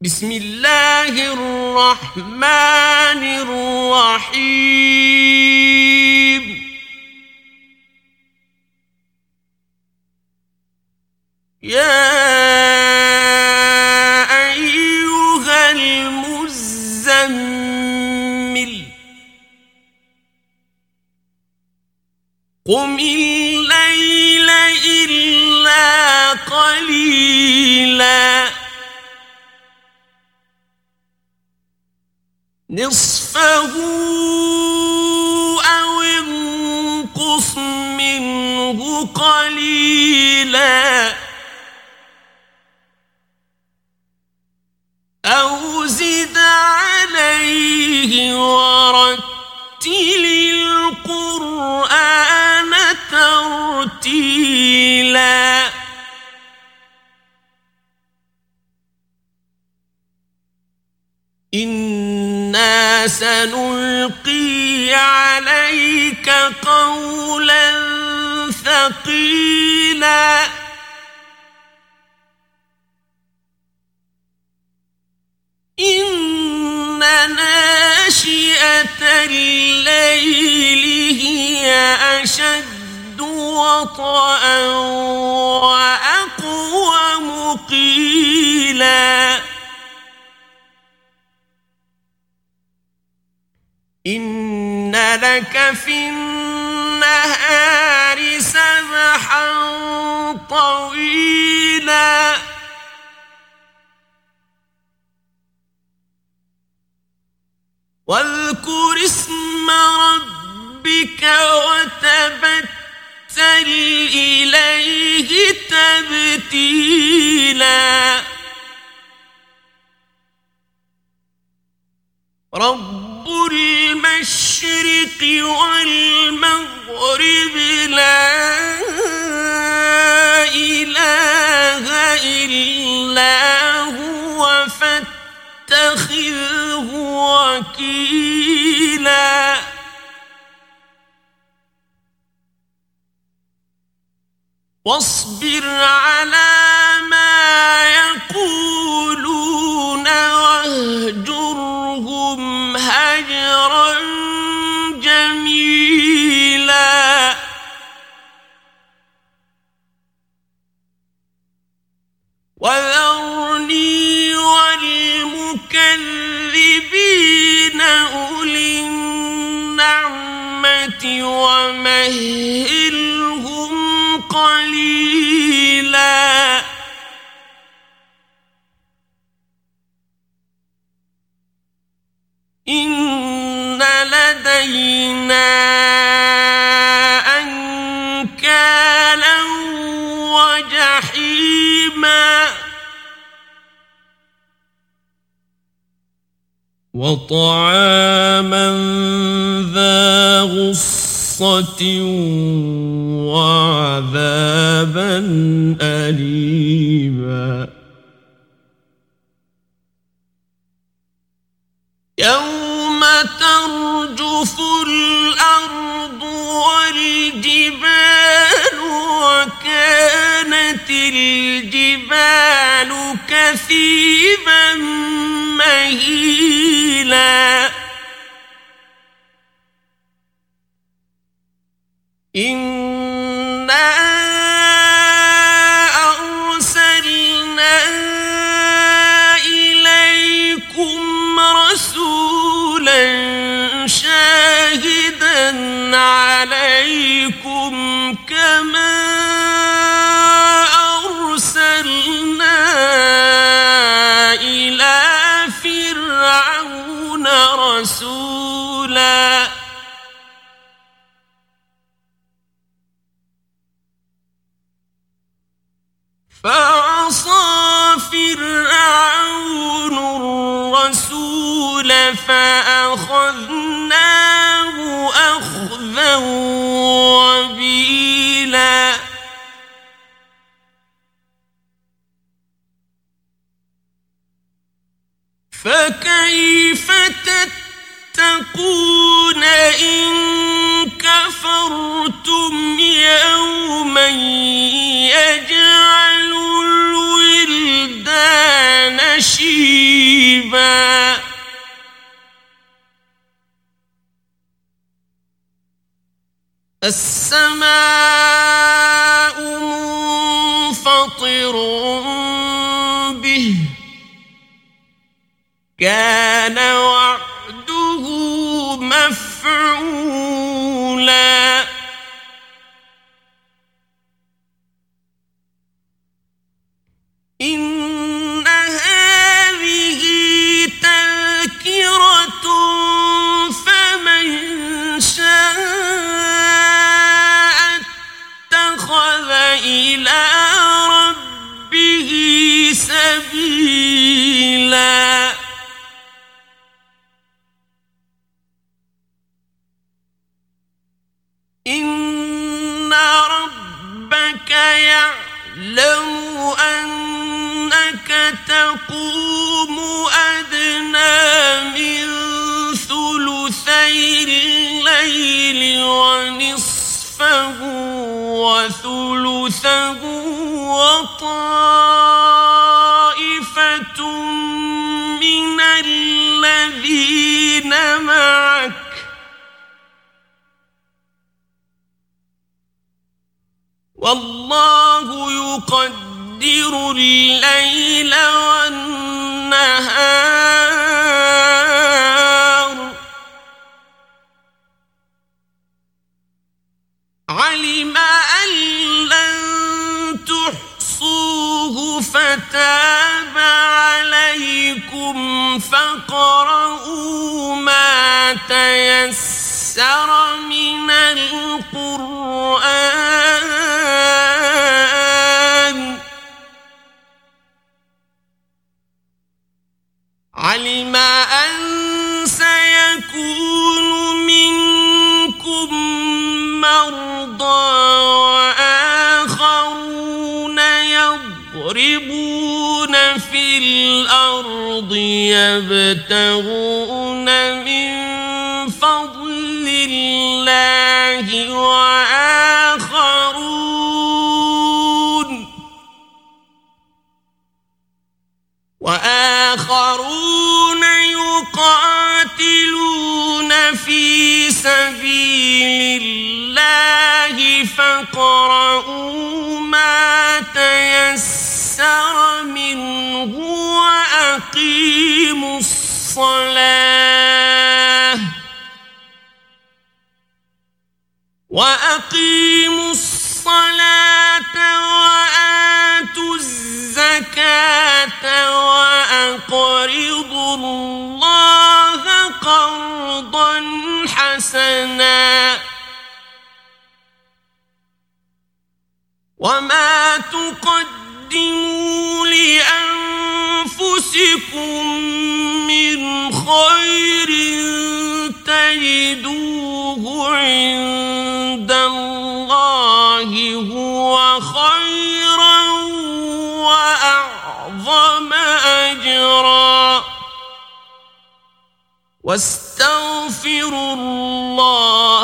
بسم الله الرحمن الرحيم. يا أيها المزمل قم الليل نصفه أو انقص منه قليلا أو زد عليه ورتل القرآن ترتيلا سنلقي عليك قولا ثقيلا. إن ناشئة الليل هي أشد وطئا وأقوم قيلا إن لك في النهار سبحا طويلا واذكر اسم ربك وتبتل إليه تبتيلا رب المشرق والمغرب لا إله إلا هو فاتخذه وكيلا. واصبر على والمكذبين أولي النعمة ومهلهم قليلاً. إن لدينا وطعاما ذا غصة وعذابا أليما. يوم ترجف الأرض والجبال وكانت الجبال كثيبا مهيلا إِنَّا فعصى فرعون الرسول فأخذناه أخذا وبيلا. فكيف تتقون إن كفرتم يوما يجعل السماء منفطر به. كان إن ربك يعلم أنك تقوم أدنى من ثلثي الليل ونصفه وثلثه والله يقدر الليل والنهار. علم أن لن تحصوه فتاب عليكم فاقرؤوا ما تيسر يضربون في الأرض يبتغون من فضل الله وآخرون وآخرون يقاتلون في سبيل الله فاقرؤوا ما تيسر منه وأقيموا الصلاة. وأقيموا الصلاة وآتوا الزكاة وأقرضوا الله قرضا حسنا. وما تقدموا لأنفسكم من خير تجدوه عند الله هو خيرا وأعظم أجرا. واستغفروا الله